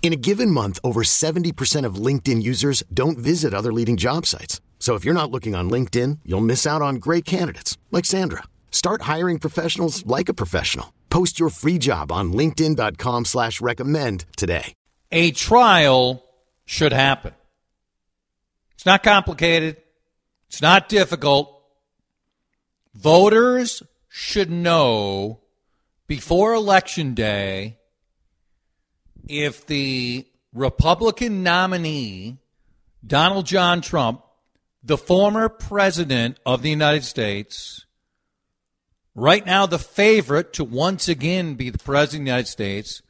In a given month, over 70% of LinkedIn users don't visit other leading job sites. So if you're not looking on LinkedIn, you'll miss out on great candidates like Sandra. Start hiring professionals like a professional. Post your free job on LinkedIn.com slash recommend today. A trial should happen. It's not complicated. It's not difficult. Voters should know before election day if the Republican nominee, Donald John Trump, the former president of the United States, right now the favorite to once again be the president of the United States,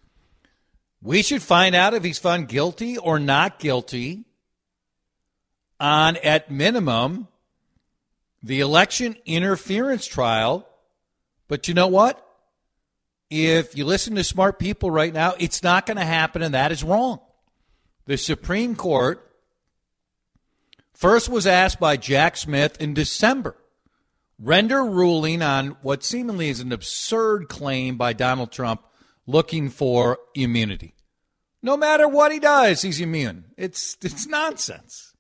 we should find out if he's found guilty or not guilty on, at minimum, the election interference trial. But you know what? If you listen to smart people right now, it's not going to happen, and that is wrong. The Supreme Court first was asked by Jack Smith in December render ruling on what seemingly is an absurd claim by Donald Trump looking for immunity. No matter what he does, he's immune. It's it's nonsense.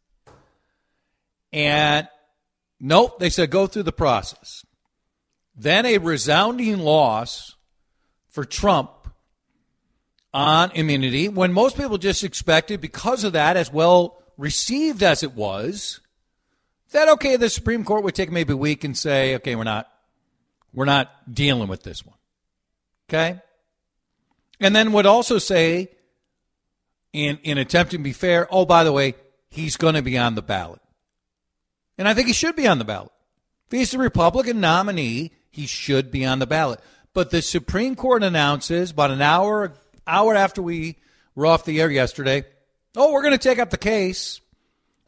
And nope, they said go through the process. Then a resounding loss for Trump on immunity when most people just expected, because of that, as well received as it was, that okay, the Supreme Court would take maybe a week and say, okay, we're not, we're not dealing with this one. Okay, and then would also say, in in attempting to be fair, oh by the way, he's going to be on the ballot, and I think he should be on the ballot. If he's the Republican nominee, he should be on the ballot. But the Supreme Court announces about an hour hour after we were off the air yesterday, oh, we're going to take up the case.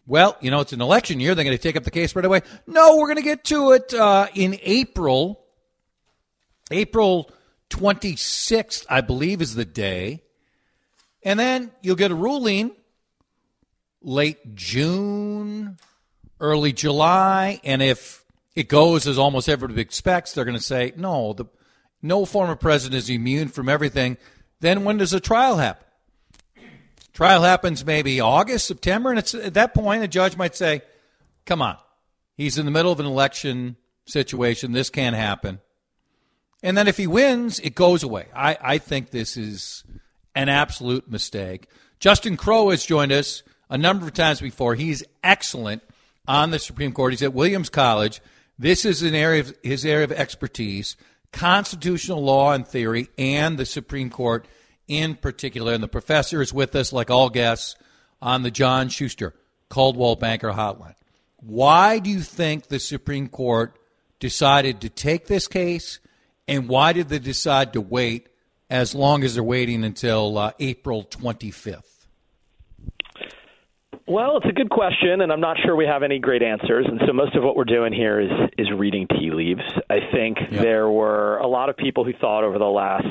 Well, you know, it's an election year. They're going to take up the case right away. No, we're going to get to it uh, in April. April 26th, I believe, is the day. And then you'll get a ruling late June, early July. And if it goes as almost everybody expects, they're going to say, no, the no former president is immune from everything, then when does a trial happen? Trial happens maybe August, September, and it's at that point a judge might say, "Come on, he's in the middle of an election situation. This can't happen." And then if he wins, it goes away. I, I think this is an absolute mistake. Justin Crowe has joined us a number of times before. He's excellent on the Supreme Court. He's at Williams College. This is an area of his area of expertise constitutional law and theory and the Supreme Court in particular. And the professor is with us, like all guests, on the John Schuster Coldwell Banker Hotline. Why do you think the Supreme Court decided to take this case, and why did they decide to wait as long as they're waiting until uh, April 25th? Well, it's a good question, and I'm not sure we have any great answers. And so most of what we're doing here is is reading tea leaves. I think there were a lot of people who thought over the last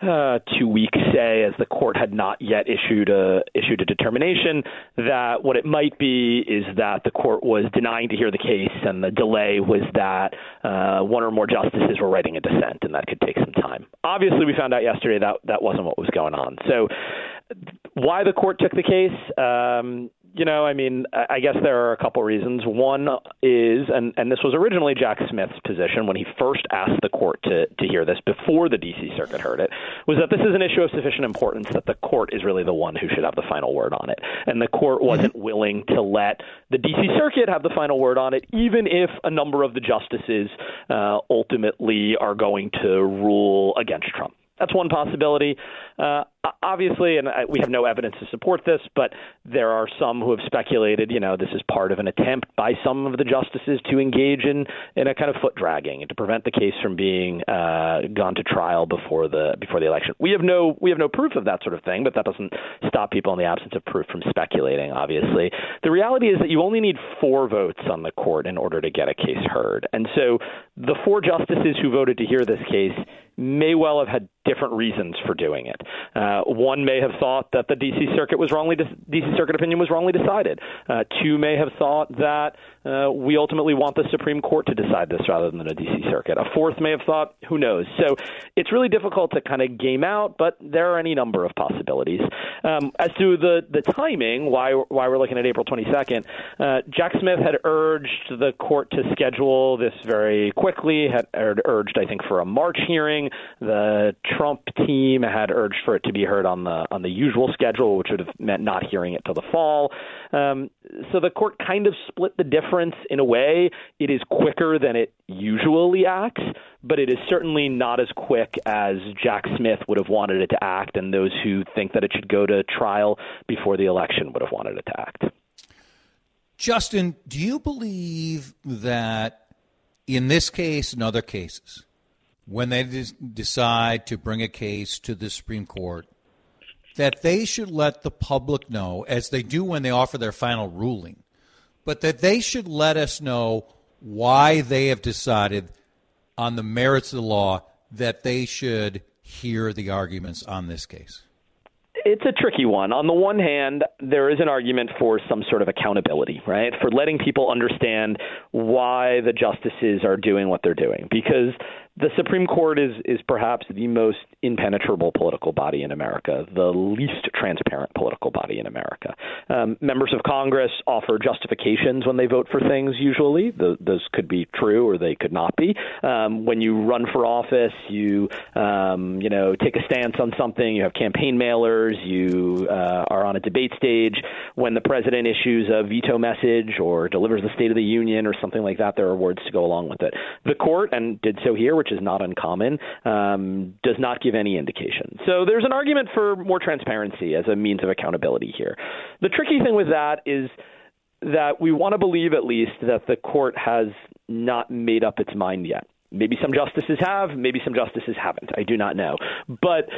uh, two weeks say, as the court had not yet issued a issued a determination, that what it might be is that the court was denying to hear the case, and the delay was that uh, one or more justices were writing a dissent, and that could take some time. Obviously, we found out yesterday that that wasn't what was going on. So, why the court took the case? Um, you know, I mean, I guess there are a couple reasons. One is, and, and this was originally Jack Smith's position when he first asked the court to, to hear this before the D.C. Circuit heard it, was that this is an issue of sufficient importance that the court is really the one who should have the final word on it. And the court wasn't mm-hmm. willing to let the D.C. Circuit have the final word on it, even if a number of the justices uh, ultimately are going to rule against Trump. That's one possibility. Uh, obviously, and we have no evidence to support this, but there are some who have speculated, you know, this is part of an attempt by some of the justices to engage in, in a kind of foot dragging and to prevent the case from being uh, gone to trial before the before the election. We have no we have no proof of that sort of thing, but that doesn't stop people in the absence of proof from speculating. Obviously, the reality is that you only need four votes on the court in order to get a case heard, and so the four justices who voted to hear this case may well have had different reasons for doing it. Uh, one may have thought that the D.C. Circuit was wrongly de- D.C. Circuit opinion was wrongly decided. Uh, two may have thought that uh, we ultimately want the Supreme Court to decide this rather than the D.C. Circuit. A fourth may have thought, who knows? So it's really difficult to kind of game out, but there are any number of possibilities. Um, as to the the timing, why why we're looking at April 22nd, uh, Jack Smith had urged the court to schedule this very quickly. Had urged, I think, for a March hearing. The Trump team had urged for it to be heard on the on the usual schedule, which would have meant not hearing it till the fall. Um, so the court kind of split the difference in a way. It is quicker than it usually acts, but it is certainly not as quick as Jack Smith would have wanted it to act, and those who think that it should go to trial before the election would have wanted it to act. Justin, do you believe that in this case and other cases, when they decide to bring a case to the Supreme Court, that they should let the public know, as they do when they offer their final ruling, but that they should let us know why they have decided on the merits of the law that they should hear the arguments on this case? It's a tricky one. On the one hand, there is an argument for some sort of accountability, right? For letting people understand why the justices are doing what they're doing. Because the Supreme Court is is perhaps the most impenetrable political body in America, the least transparent political body in America. Um, members of Congress offer justifications when they vote for things. Usually, the, those could be true or they could not be. Um, when you run for office, you um, you know take a stance on something. You have campaign mailers. You uh, are on a debate stage. When the president issues a veto message or delivers the State of the Union or something like that, there are words to go along with it. The court and did so here, which which is not uncommon, um, does not give any indication. So there's an argument for more transparency as a means of accountability here. The tricky thing with that is that we want to believe at least that the court has not made up its mind yet. Maybe some justices have, maybe some justices haven't. I do not know. But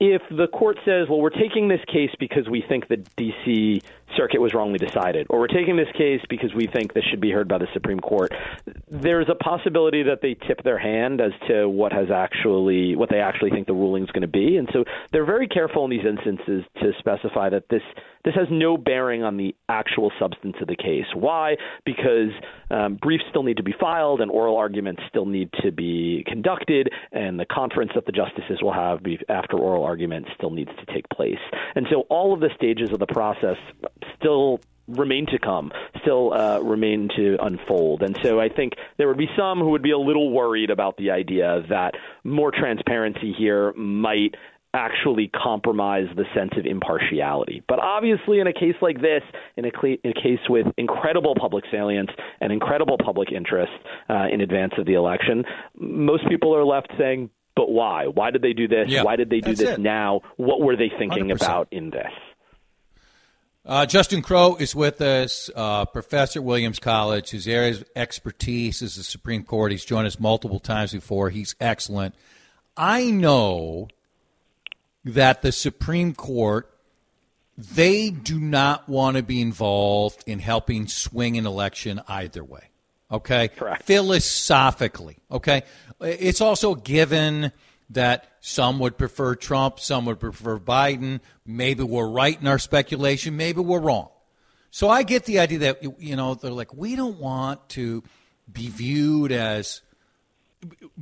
if the court says, well, we're taking this case because we think the D.C. Circuit was wrongly decided, or we're taking this case because we think this should be heard by the Supreme Court, there's a possibility that they tip their hand as to what has actually, what they actually think the ruling is going to be. And so they're very careful in these instances to specify that this this has no bearing on the actual substance of the case. Why? Because um, briefs still need to be filed and oral arguments still need to be conducted, and the conference that the justices will have after oral argument still needs to take place. And so all of the stages of the process still remain to come, still uh, remain to unfold. And so I think there would be some who would be a little worried about the idea that more transparency here might actually compromise the sense of impartiality. But obviously, in a case like this, in a, cl- in a case with incredible public salience and incredible public interest uh, in advance of the election, most people are left saying, but why? Why did they do this? Yeah, why did they do this it. now? What were they thinking 100%. about in this? Uh, Justin Crowe is with us, uh, professor at Williams College. His area of expertise is the Supreme Court. He's joined us multiple times before. He's excellent. I know that the Supreme Court they do not want to be involved in helping swing an election either way. Okay? Correct. Philosophically, okay? It's also given that some would prefer Trump, some would prefer Biden. Maybe we're right in our speculation, maybe we're wrong. So I get the idea that, you know, they're like, we don't want to be viewed as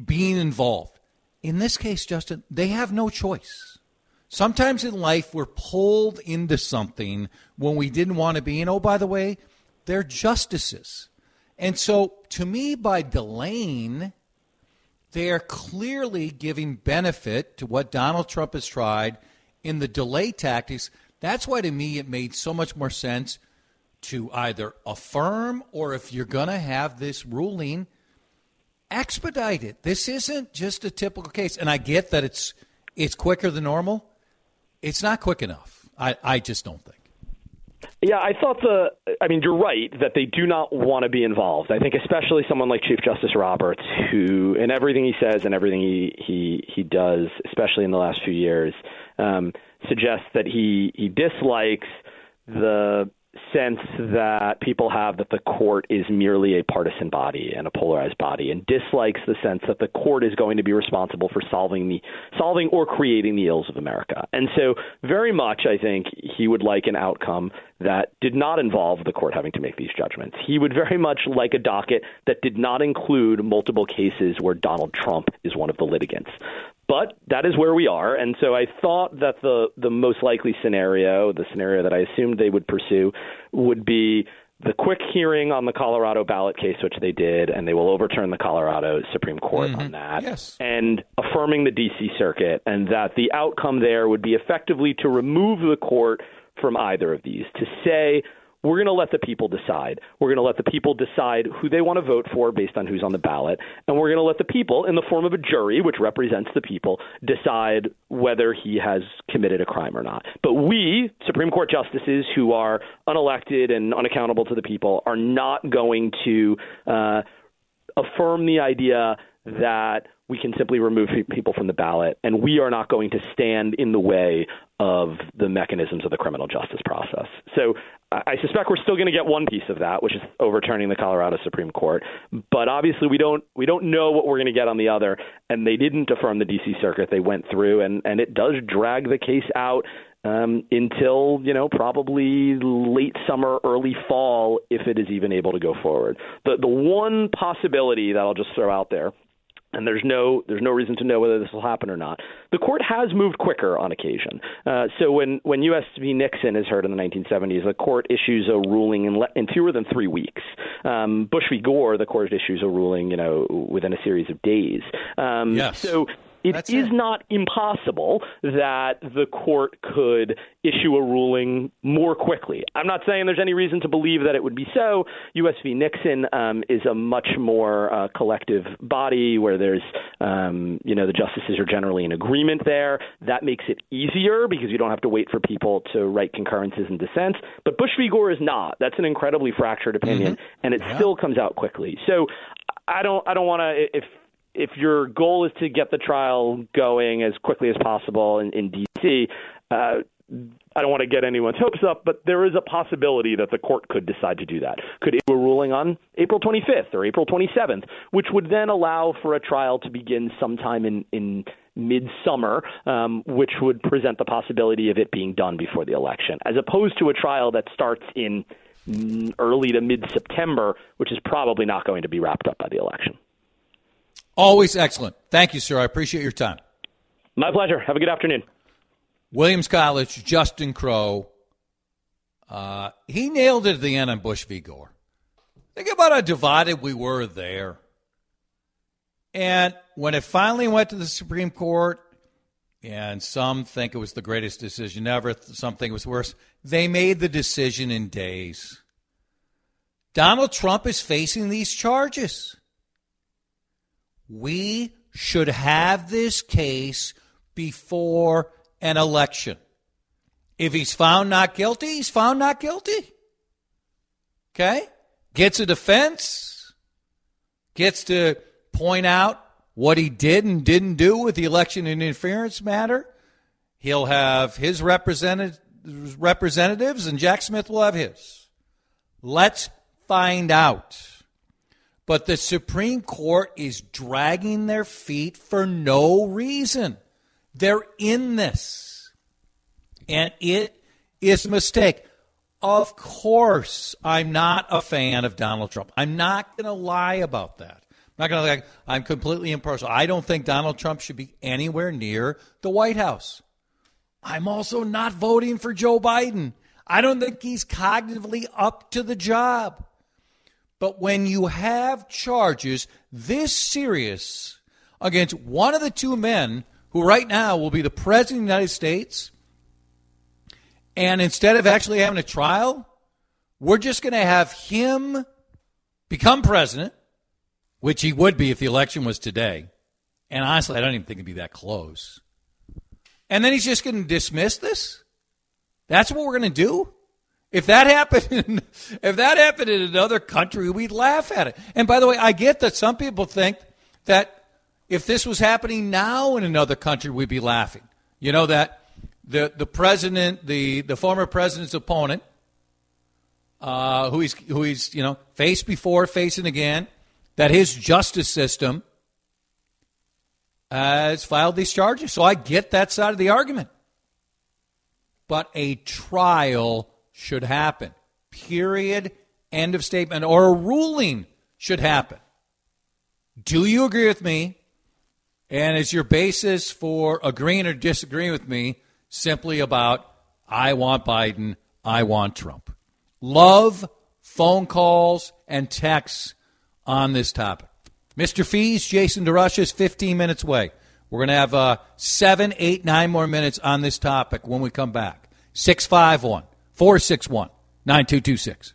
being involved. In this case, Justin, they have no choice. Sometimes in life, we're pulled into something when we didn't want to be. And oh, by the way, they're justices. And so, to me, by delaying, they are clearly giving benefit to what Donald Trump has tried in the delay tactics. That's why, to me, it made so much more sense to either affirm or if you're going to have this ruling, expedite it. This isn't just a typical case. And I get that it's it's quicker than normal. It's not quick enough. I, I just don't think. Yeah, I thought the. I mean, you're right that they do not want to be involved. I think especially someone like Chief Justice Roberts, who in everything he says and everything he he he does, especially in the last few years, um, suggests that he he dislikes the sense that people have that the court is merely a partisan body and a polarized body and dislikes the sense that the court is going to be responsible for solving the solving or creating the ills of America. And so very much I think he would like an outcome that did not involve the court having to make these judgments. He would very much like a docket that did not include multiple cases where Donald Trump is one of the litigants. But that is where we are, and so I thought that the the most likely scenario, the scenario that I assumed they would pursue, would be the quick hearing on the Colorado ballot case, which they did, and they will overturn the Colorado Supreme Court mm-hmm. on that, yes. and affirming the D.C. Circuit, and that the outcome there would be effectively to remove the court from either of these, to say we're going to let the people decide. We're going to let the people decide who they want to vote for based on who's on the ballot. And we're going to let the people, in the form of a jury, which represents the people, decide whether he has committed a crime or not. But we, Supreme Court justices who are unelected and unaccountable to the people, are not going to uh, affirm the idea that we can simply remove people from the ballot, and we are not going to stand in the way of the mechanisms of the criminal justice process. So I suspect we're still going to get one piece of that, which is overturning the Colorado Supreme Court. But obviously, we don't we don't know what we're going to get on the other. And they didn't affirm the D.C. Circuit; they went through, and and it does drag the case out um, until you know probably late summer, early fall, if it is even able to go forward. The the one possibility that I'll just throw out there and there's no there's no reason to know whether this will happen or not. The court has moved quicker on occasion. Uh, so when when U.S. v. Nixon is heard in the 1970s, the court issues a ruling in, le- in fewer than three weeks. Um, Bush v. Gore, the court issues a ruling, you know, within a series of days. Um, yes. So it That's is it. not impossible that the court could issue a ruling more quickly. I'm not saying there's any reason to believe that it would be so. U.S. v. Nixon um, is a much more uh, collective body where there's, um, you know, the justices are generally in agreement there. That makes it easier because you don't have to wait for people to write concurrences and dissents. But Bush v. Gore is not. That's an incredibly fractured opinion, Mm-hmm. and it Yeah. still comes out quickly. So I don't, I don't want to if if your goal is to get the trial going as quickly as possible in, in D.C., uh, I don't want to get anyone's hopes up, but there is a possibility that the court could decide to do that. Could issue a ruling on April 25th or April 27th, which would then allow for a trial to begin sometime in, in midsummer, um, which would present the possibility of it being done before the election, as opposed to a trial that starts in mm, early to mid September, which is probably not going to be wrapped up by the election. Always excellent. Thank you, sir. I appreciate your time. My pleasure. Have a good afternoon. Williams College, Justin Crowe. Uh, he nailed it at the end on Bush v. Gore. Think about how divided we were there. And when it finally went to the Supreme Court, and some think it was the greatest decision ever, some think it was worse, they made the decision in days. Donald Trump is facing these charges. We should have this case before an election. If he's found not guilty, he's found not guilty. Okay? Gets a defense, gets to point out what he did and didn't do with the election interference matter. He'll have his representative, representatives, and Jack Smith will have his. Let's find out. But the Supreme Court is dragging their feet for no reason. They're in this. And it is a mistake. Of course, I'm not a fan of Donald Trump. I'm not going to lie about that. I'm not going to like I'm completely impartial. I don't think Donald Trump should be anywhere near the White House. I'm also not voting for Joe Biden. I don't think he's cognitively up to the job. But when you have charges this serious against one of the two men who right now will be the president of the United States and instead of actually having a trial, we're just going to have him become president, which he would be if the election was today. And honestly, I don't even think it'd be that close. And then he's just going to dismiss this? That's what we're going to do? If that happened, in, if that happened in another country, we'd laugh at it. And by the way, I get that some people think that if this was happening now in another country, we'd be laughing. You know that the the president, the the former president's opponent, uh, who he's who he's you know faced before, facing again, that his justice system has filed these charges. So I get that side of the argument, but a trial should happen. Period. End of statement. Or a ruling should happen. Do you agree with me? And is your basis for agreeing or disagreeing with me simply about I want Biden, I want Trump. Love phone calls and texts on this topic. Mr. Fees, Jason DeRusha is 15 minutes away. We're going to have uh, seven, eight, nine more minutes on this topic when we come back. 651 461 9226.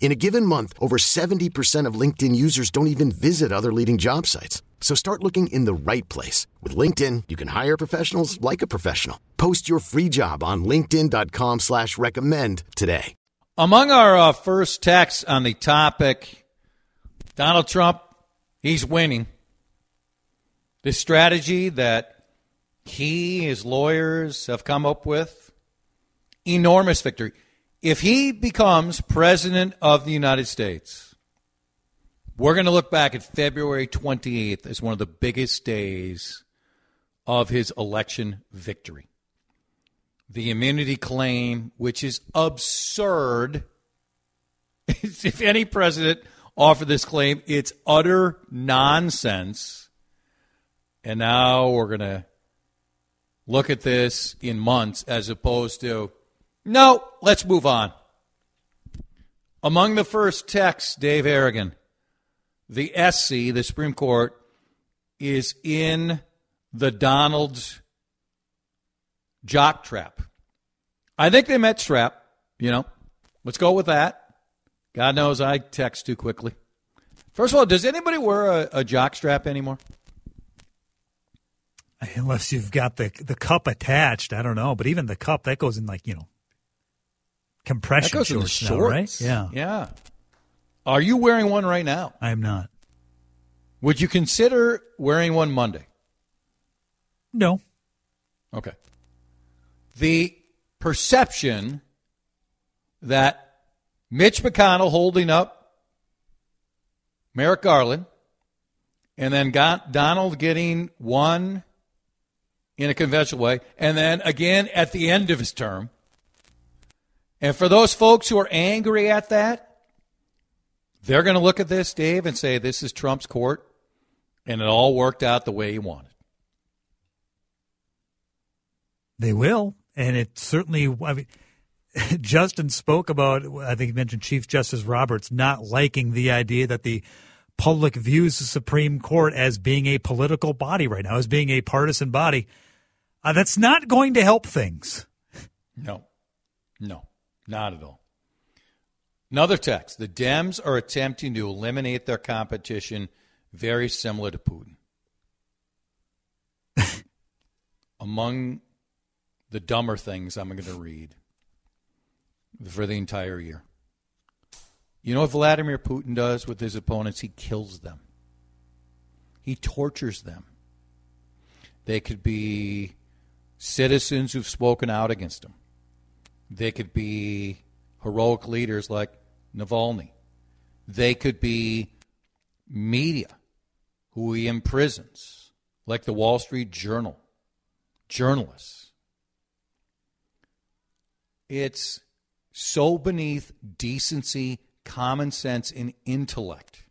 In a given month, over 70% of LinkedIn users don't even visit other leading job sites. So start looking in the right place. With LinkedIn, you can hire professionals like a professional. Post your free job on linkedin.com slash recommend today. Among our uh, first texts on the topic, Donald Trump, he's winning. The strategy that he, his lawyers have come up with, enormous victory. If he becomes president of the United States, we're going to look back at February 28th as one of the biggest days of his election victory. The immunity claim, which is absurd. if any president offered this claim, it's utter nonsense. And now we're going to look at this in months as opposed to, no, let's move on. Among the first texts, Dave Harrigan, the SC, the Supreme Court, is in the Donald's jock trap. I think they met strap, you know. Let's go with that. God knows I text too quickly. First of all, does anybody wear a, a jock strap anymore? Unless you've got the the cup attached, I don't know. But even the cup that goes in like you know compression that shorts, the now, right? Yeah, yeah. Are you wearing one right now? I am not. Would you consider wearing one Monday? No. Okay. The perception that Mitch McConnell holding up Merrick Garland and then got Donald getting one in a conventional way, and then again at the end of his term. And for those folks who are angry at that, they're going to look at this, Dave, and say this is Trump's court, and it all worked out the way he wanted. They will, and it certainly. I mean, Justin spoke about. I think he mentioned Chief Justice Roberts not liking the idea that the public views the Supreme Court as being a political body right now, as being a partisan body. Uh, that's not going to help things. No, no, not at all. Another text The Dems are attempting to eliminate their competition, very similar to Putin. Among the dumber things I'm going to read for the entire year. You know what Vladimir Putin does with his opponents? He kills them. He tortures them. They could be citizens who've spoken out against him. They could be heroic leaders like Navalny. They could be media who he imprisons, like the Wall Street Journal, journalists. It's so beneath decency common sense and intellect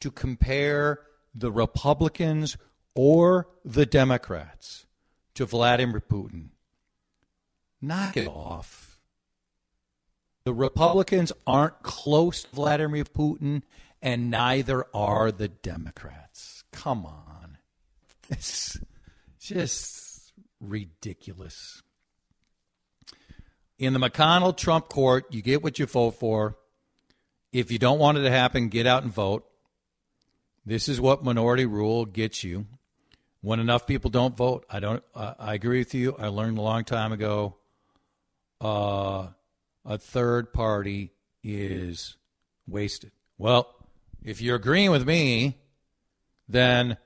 to compare the Republicans or the Democrats to Vladimir Putin. Knock it off. The Republicans aren't close to Vladimir Putin, and neither are the Democrats. Come on. It's just ridiculous. In the McConnell Trump court, you get what you vote for. If you don't want it to happen, get out and vote. This is what minority rule gets you. When enough people don't vote, I don't. Uh, I agree with you. I learned a long time ago. Uh, a third party is wasted. Well, if you're agreeing with me, then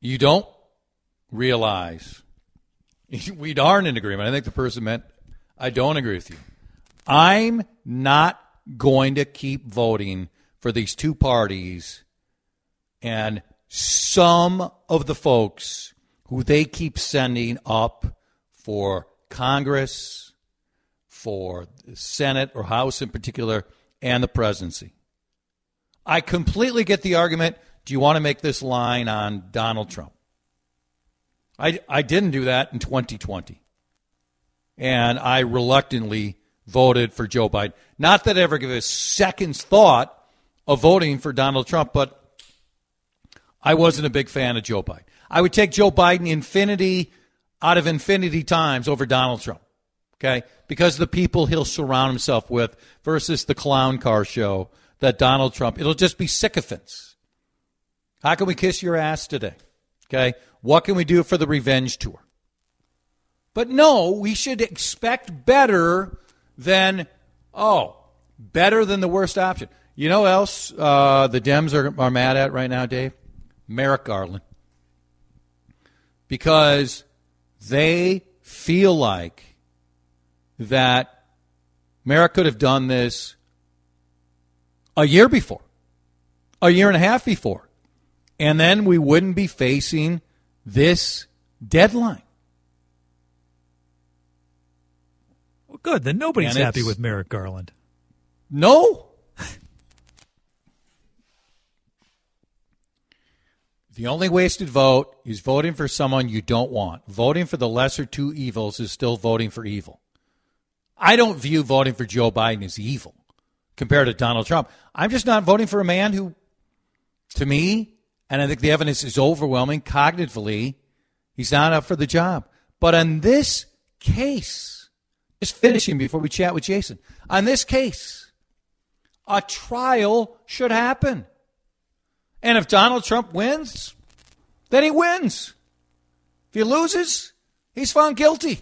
you don't realize we aren't in agreement. I think the person meant I don't agree with you. I'm not going to keep voting for these two parties and some of the folks who they keep sending up for Congress, for the Senate or House in particular, and the presidency. I completely get the argument do you want to make this line on Donald Trump? I, I didn't do that in 2020. And I reluctantly voted for Joe Biden. Not that I ever give a second's thought of voting for Donald Trump, but I wasn't a big fan of Joe Biden. I would take Joe Biden infinity out of infinity times over Donald Trump. Okay? Because the people he'll surround himself with versus the clown car show that Donald Trump, it'll just be sycophants. How can we kiss your ass today? Okay? What can we do for the revenge tour? But no, we should expect better than, oh, better than the worst option. You know else uh, the Dems are, are mad at right now, Dave? Merrick Garland. Because they feel like that Merrick could have done this a year before, a year and a half before. And then we wouldn't be facing this deadline. Well, good. Then nobody's happy with Merrick Garland. No. the only wasted vote is voting for someone you don't want. Voting for the lesser two evils is still voting for evil. I don't view voting for Joe Biden as evil compared to Donald Trump. I'm just not voting for a man who, to me, and I think the evidence is overwhelming cognitively, he's not up for the job. But in this case, just finishing before we chat with Jason. On this case, a trial should happen. And if Donald Trump wins, then he wins. If he loses, he's found guilty.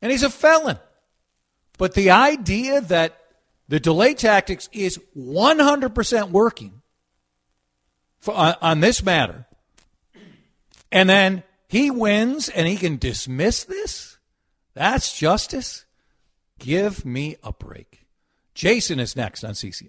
And he's a felon. But the idea that the delay tactics is 100% working for, on, on this matter, and then he wins and he can dismiss this? That's justice? Give me a break. Jason is next on CCO.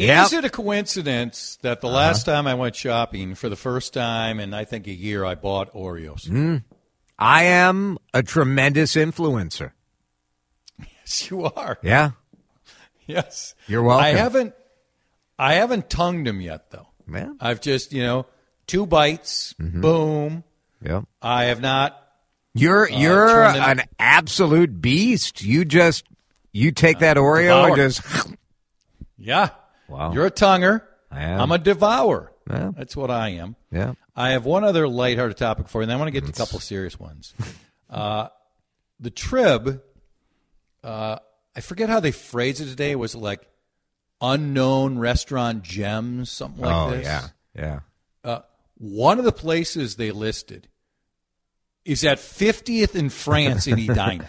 Yep. Is it a coincidence that the last time I went shopping for the first time in I think a year I bought Oreos? I am a tremendous influencer. Yes, you are. Yeah. Yes. You're welcome. I haven't I haven't tongued them yet though. Yeah. I've just, you know, two bites, Mm-hmm. boom. Yeah. I have not You're Uh, you're an absolute beast. You just you take that Oreo and just Yeah. Wow. You're a tonguer. I am. I'm a devourer. Yeah. That's what I am. yeah. I have one other lighthearted topic for you, and then I want to get to a couple serious ones. Uh, the Trib, uh, I forget how they phrased it today. Was it like unknown restaurant gems, something like oh this? yeah. Yeah. Uh, one of the places they listed is at 50th in France in Edina.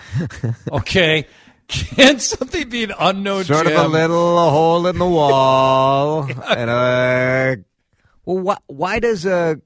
okay. Can something be an unknown Sort gem? of a little hole in the wall, and a well. Why, why does a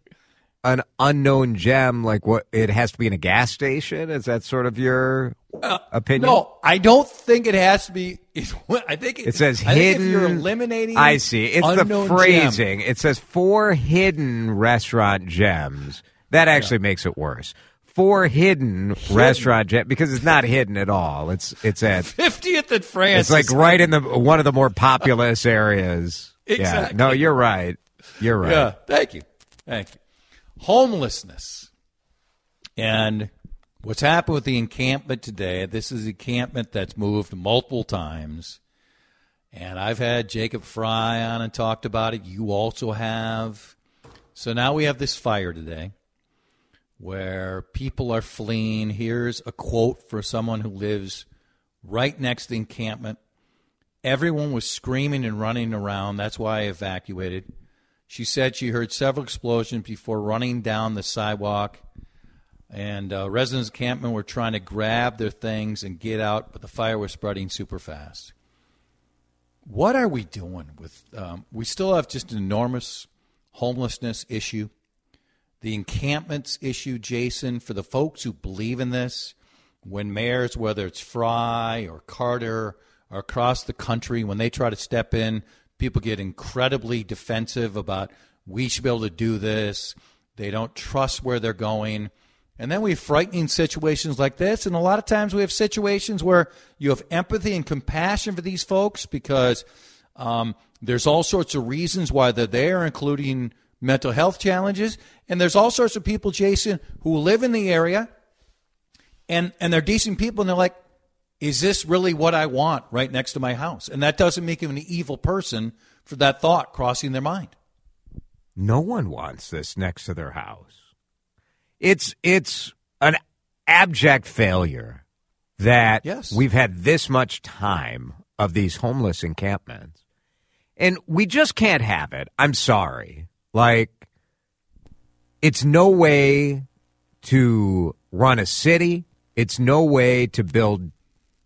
an unknown gem like what? It has to be in a gas station. Is that sort of your uh, opinion? No, I don't think it has to be. I think It says I think hidden. if you're eliminating, I see. It's the unknown gem- phrasing. It says four hidden restaurant gems. That actually makes it worse. Four hidden, restaurant gems because it's not hidden at all. It's it's at 50th in France. it's like right in the one of the more populous areas. Yeah. Exactly. No, you're right. You're right. Yeah, thank you, thank you. Homelessness, and what's happened with the encampment today? This is an encampment that's moved multiple times, and I've had Jacob Frey on and talked about it. You also have. So now we have this fire today, where people are fleeing. Here's a quote for someone who lives right next to the encampment. Everyone was screaming and running around. That's why I evacuated. She said she heard several explosions before running down the sidewalk, and uh, residents of encampment were trying to grab their things and get out, but the fire was spreading super fast. What are we doing with? Um, we still have just an enormous homelessness issue, the encampments issue, Jason, for the folks who believe in this. When mayors, whether it's Frey or Carter or across the country, when they try to step in, people get incredibly defensive about we should be able to do this. They don't trust where they're going. And then we have frightening situations like this. And a lot of times we have situations where you have empathy and compassion for these folks because um, there's all sorts of reasons why they're there, including mental health challenges. And there's all sorts of people, Jason, who live in the area and, and they're decent people and they're like, is this really what I want right next to my house? And that doesn't make them an evil person for that thought crossing their mind. No one wants this next to their house. It's it's an abject failure that Yes. we've had this much time of these homeless encampments. And we just can't have it. I'm sorry. Like it's no way to run a city. It's no way to build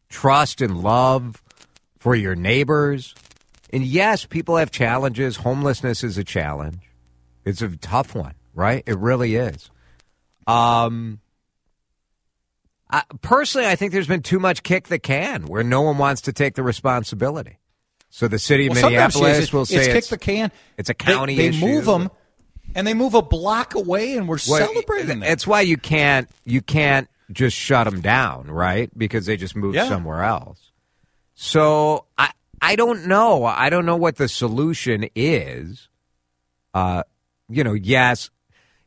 trust and love for your neighbors. And yes, people have challenges. Homelessness is a challenge. It's a tough one, right? It really is. Um, I, personally, I think there's been too much kick the can where no one wants to take the responsibility. So the city of Well, Minneapolis it's, will it's say kick it's, the can. it's a They- county They, issue. move them, and they move a block away, and we're Well, celebrating That's why you can't you can't just shut them down, right? Because they just moved Yeah. somewhere else. So I I don't know. I don't know what the solution is. Uh, you know, yes.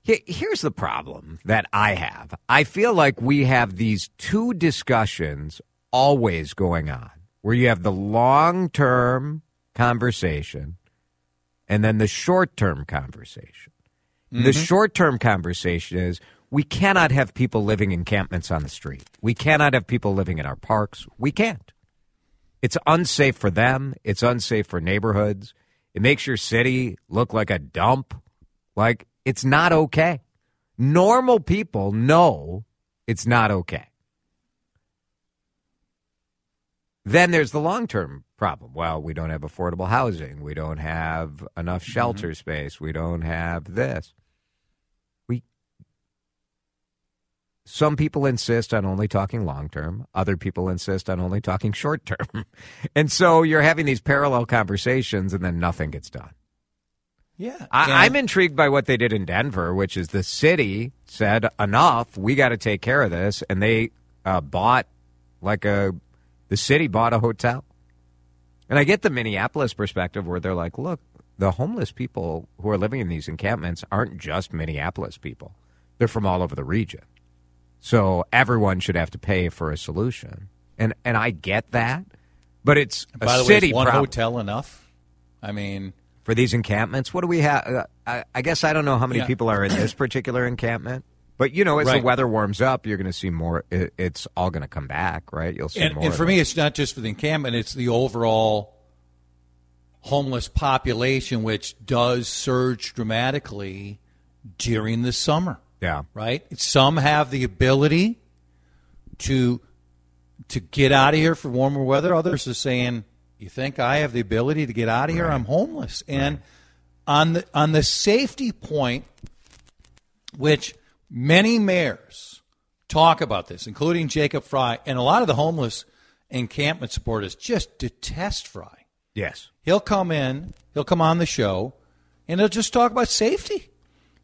Here's the problem that I have. I feel like we have these two discussions always going on, where you have the long term conversation and then the short term conversation. Mm-hmm. The short term conversation is we cannot have people living in encampments on the street. We cannot have people living in our parks. We can't. It's unsafe for them. It's unsafe for neighborhoods. It makes your city look like a dump. Like, it's not okay. Normal people know it's not okay. Then there's the long term problem. Well, we don't have affordable housing. We don't have enough shelter space. We don't have this. We some people insist on only talking long term. Other people insist on only talking short term. and so you're having these parallel conversations and then nothing gets done. Yeah. I, I'm intrigued by what they did in Denver, which is the city said, enough, we got to take care of this. And they uh, bought, like a, the city bought a hotel. And I get the Minneapolis perspective where they're like, look, the homeless people who are living in these encampments aren't just Minneapolis people, they're from all over the region. So everyone should have to pay for a solution. And, and I get that, but it's a By the way, city is one problem hotel enough? I mean, for these encampments. What do we have? Uh, I, I guess I don't know how many Yeah. people are in this particular encampment, but you know, as Right. the weather warms up, you're going to see more. It, it's all going to come back, right? You'll see and, more. and for me, it's not just for the encampment; it's the overall homeless population, which does surge dramatically during the summer. yeah, Right? Some have the ability to to get out of here for warmer weather. Others are saying, "You think I have the ability to get out of here? I'm homeless." And on the on the safety point, which many mayors talk about this, including Jacob Frey, and a lot of the homeless encampment supporters just detest Frey. yes, He'll come in, he'll come on the show, and he'll just talk about safety.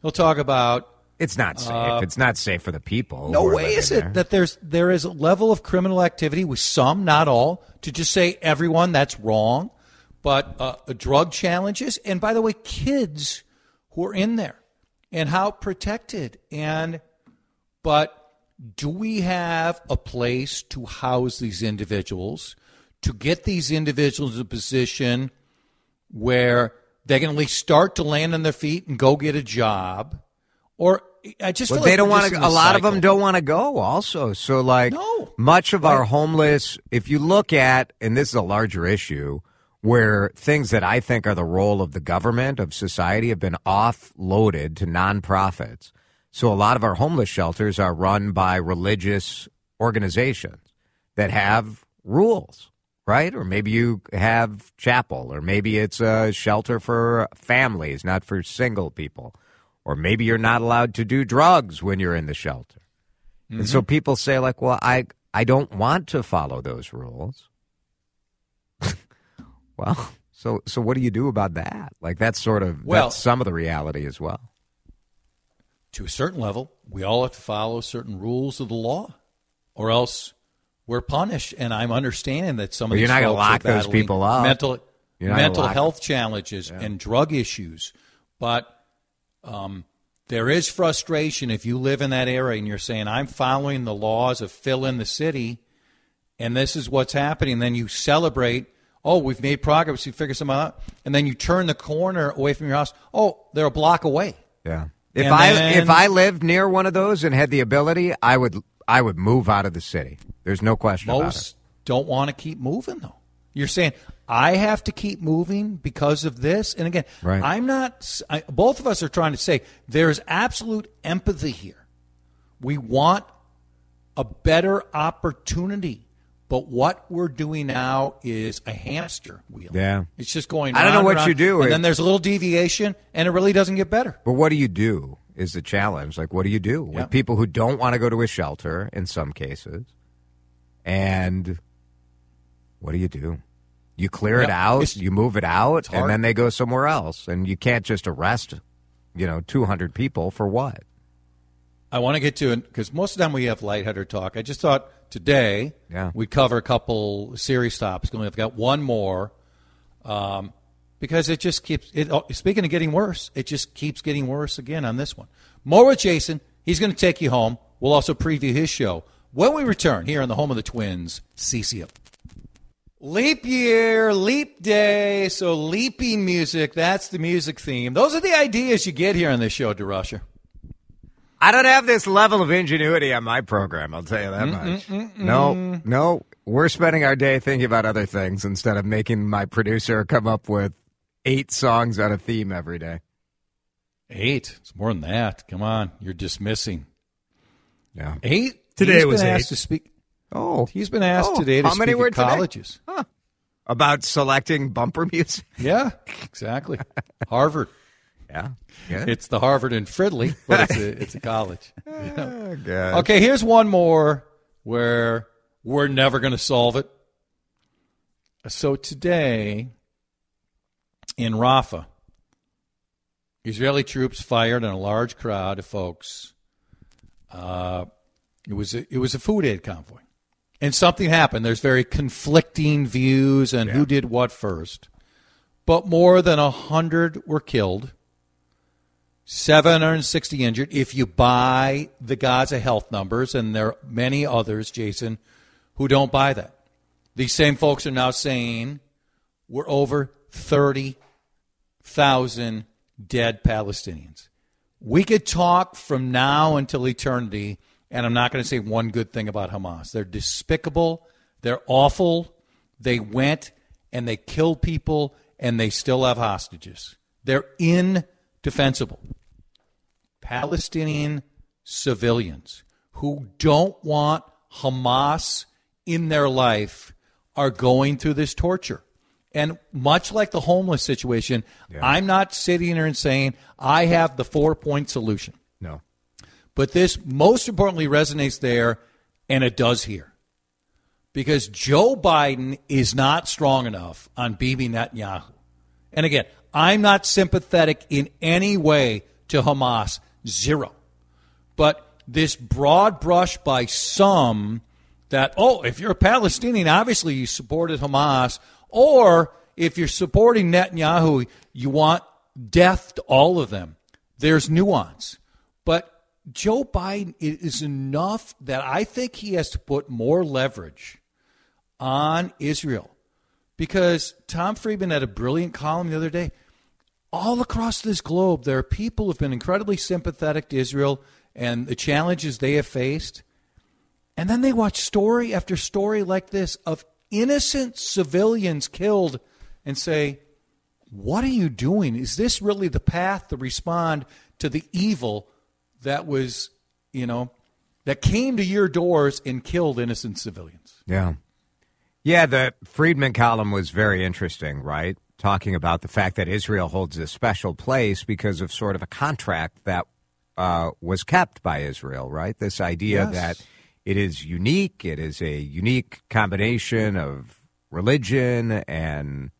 He'll talk about it's not safe. it's not safe for the people. Uh, no way is it there. that there's there is a level of criminal activity with some, not all, to just say everyone that's wrong, but uh, drug challenges, and by the way, kids who are in there, and how protected, and but do we have a place to house these individuals, to get these individuals in a position where they can at least start to land on their feet and go get a job, or I just Well, they like don't want to. A lot of them don't want to go. Also, so like No. much of our homeless. If you look at, and this is a larger issue, where things that I think are the role of the government of society have been offloaded to nonprofits. So a lot of our homeless shelters are run by religious organizations that have rules, right? Or maybe you have chapel, or maybe it's a shelter for families, not for single people. Or maybe you're not allowed to do drugs when you're in the shelter. And so mm-hmm. people say like, "Well, I I don't want to follow those rules." well, so so what do you do about that? Like that's sort of Well- that's some of the reality as well. to a certain level, we all have to follow certain rules of the law, or else we're punished. And I'm understanding that some of Well, these you're not gonna lock those people up. mental You're not gonna mental health challenges and drug issues, but um, there is frustration if you live in that area and you're saying I'm following the laws of fill in the city, and this is what's happening. Then you celebrate. Oh, we've made progress. We figured something out, and then you turn the corner away from your house. Oh, they're a block away. Yeah. If And I then- if I lived near one of those and had the ability, I would I would move out of the city. There's no question about it. Most don't want to keep moving, though. You're saying I have to keep moving because of this, and again, Right. I'm not. I, both of us are trying to say there's absolute empathy here. We want a better opportunity, but what we're doing now is a hamster wheel. Yeah. it's just going. I don't know what you do. and then there's a little deviation, and it really doesn't get better. But what do you do is the challenge. Like, what do you do Yeah. with people who don't want to go to a shelter in some cases? And what do you do? You clear it out, it's- you move it out, and then they go somewhere else. And you can't just arrest, you know, 200 people for what? I want to get to it because most of the time we have lightheaded talk. I just thought today Yeah. we'd cover a couple series stops. We only have got one more um, because it just keeps. It, oh, speaking of getting worse, it just keeps getting worse again on this one. More with Jason. He's going to take you home. We'll also preview his show when we return here on the home of the Twins, CCM. Leap year, leap day, so leaping music. That's the music theme. Those are the ideas you get here on this show, DeRusha. I don't have this level of ingenuity on my program, I'll tell you that much. No, no. We're spending our day thinking about other things instead of making my producer come up with eight songs on a theme every day. Eight. It's more than that. Come on. You're dismissing. Yeah. Eight? Today He's was been eight. asked to speak. Oh. He's been asked Oh, today to how many speak were at today? colleges. About selecting bumper music? Yeah, exactly. Harvard. Yeah. yeah. It's the Harvard and Fridley, but it's a, it's a college. Oh, Okay, here's one more where we're never going to solve it. So today in Rafah, Israeli troops fired on a large crowd of folks. Uh, it was a, it was a food aid convoy, and something happened. There's very conflicting views on who did what first, but more than a hundred were killed. 760 injured. If you buy the Gaza health numbers, and there are many others, Jason, who don't buy that. These same folks are now saying we're over 30,000 dead Palestinians. We could talk from now until eternity, and I'm not going to say one good thing about Hamas. They're despicable, they're awful. They went and they killed people, and they still have hostages. They're indefensible. Palestinian civilians who don't want Hamas in their life are going through this torture. And much like the homeless situation, I'm not sitting here and saying I have the four point solution. No. But this most importantly resonates there, and it does here. Because Joe Biden is not strong enough on Bibi Netanyahu. And again, I'm not sympathetic in any way to Hamas, zero. But this broad brush by some that, oh, if you're a Palestinian, obviously you supported Hamas, or if you're supporting Netanyahu, you want death to all of them. There's nuance. But Joe Biden is enough that I think he has to put more leverage on Israel. Because Tom Friedman had a brilliant column the other day. All across this globe, there are people who have been incredibly sympathetic to Israel and the challenges they have faced. And then they watch story after story like this of innocent civilians killed and say, What are you doing? Is this really the path to respond to the evil that was, you know, that came to your doors and killed innocent civilians? Yeah. Yeah, the Friedman column was very interesting, right? Talking about the fact that Israel holds a special place because of sort of a contract that uh, was kept by Israel, right? This idea Yes. that it is unique, it is a unique combination of religion and,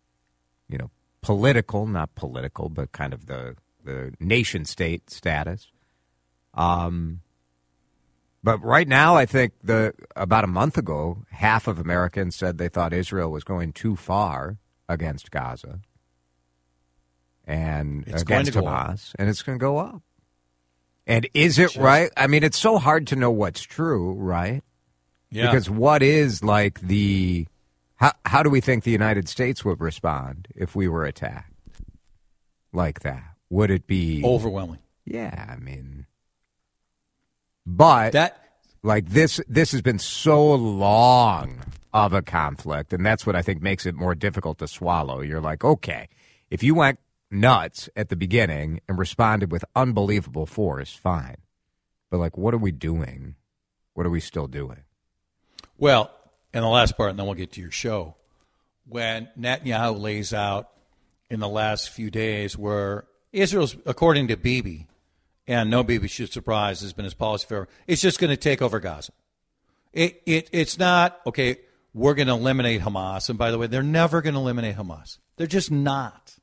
you know, political, not political, but kind of the, the nation state status. Um, but right now, I think the about a month ago, half of Americans said they thought Israel was going too far against Gaza and It's against to go up. Hamas, and it's going to go up. And is it Just- right? I mean, it's so hard to know what's true, right? Yeah. Because what is like the how how do we think the United States would respond if we were attacked like that? Would it be overwhelming. Yeah, I mean, but that like this this has been so long of a conflict, and that's what I think makes it more difficult to swallow. You're like, okay, if you went nuts at the beginning and responded with unbelievable force, fine, but like, what are we doing? What are we still doing? Well, and the last part, and then we'll get to your show. When Netanyahu lays out in the last few days where Israel's, according to Bibi, and no Bibi should surprise, has been his policy forever, it's just going to take over Gaza. It, it, it's not, okay, we're going to eliminate Hamas. And by the way, they're never going to eliminate Hamas. They're just not.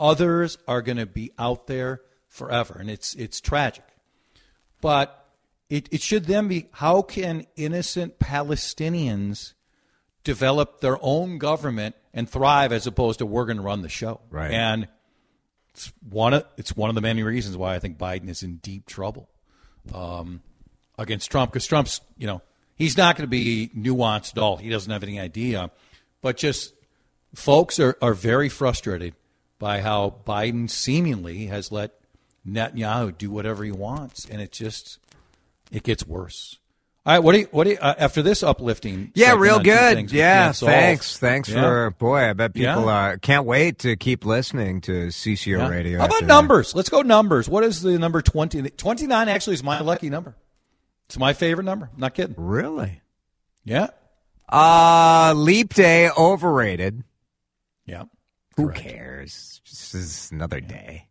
Others are going to be out there forever. And it's, it's tragic. But it, it should then be how can innocent Palestinians develop their own government and thrive as opposed to we're going to run the show. Right. And it's one of it's one of the many reasons why I think Biden is in deep trouble um, against Trump because Trump's you know he's not going to be nuanced at all. He doesn't have any idea. but just folks are, are very frustrated by how Biden seemingly has let Netanyahu do whatever he wants, and it just it gets worse. All right, what do you what do you, uh, after this uplifting? Yeah, real good. Yeah, thanks. Thanks yeah. for boy. I bet people Yeah. uh, can't wait to keep listening to CCO Yeah. radio. How about after that. numbers? Let's go numbers. What is the number 20? 29 actually is my lucky number. It's my favorite number. I'm not kidding. Really? Yeah. Uh, leap day overrated. Yeah. Who Correct. cares? This is another day.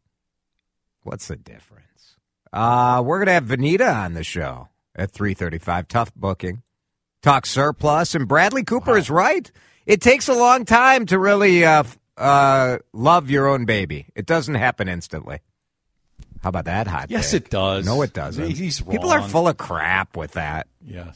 What's the difference? Uh, we're gonna have Vanita on the show at three thirty-five. Tough booking. Talk surplus, and Bradley Cooper is right. It takes a long time to really uh, uh, love your own baby. It doesn't happen instantly. How about that hot? Yes, take? it does. No, it doesn't. He's wrong. People are full of crap with that. Yeah.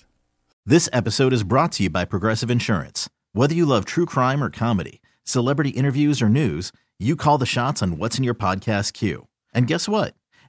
This episode is brought to you by Progressive Insurance. Whether you love true crime or comedy, celebrity interviews or news, you call the shots on what's in your podcast queue. And guess what?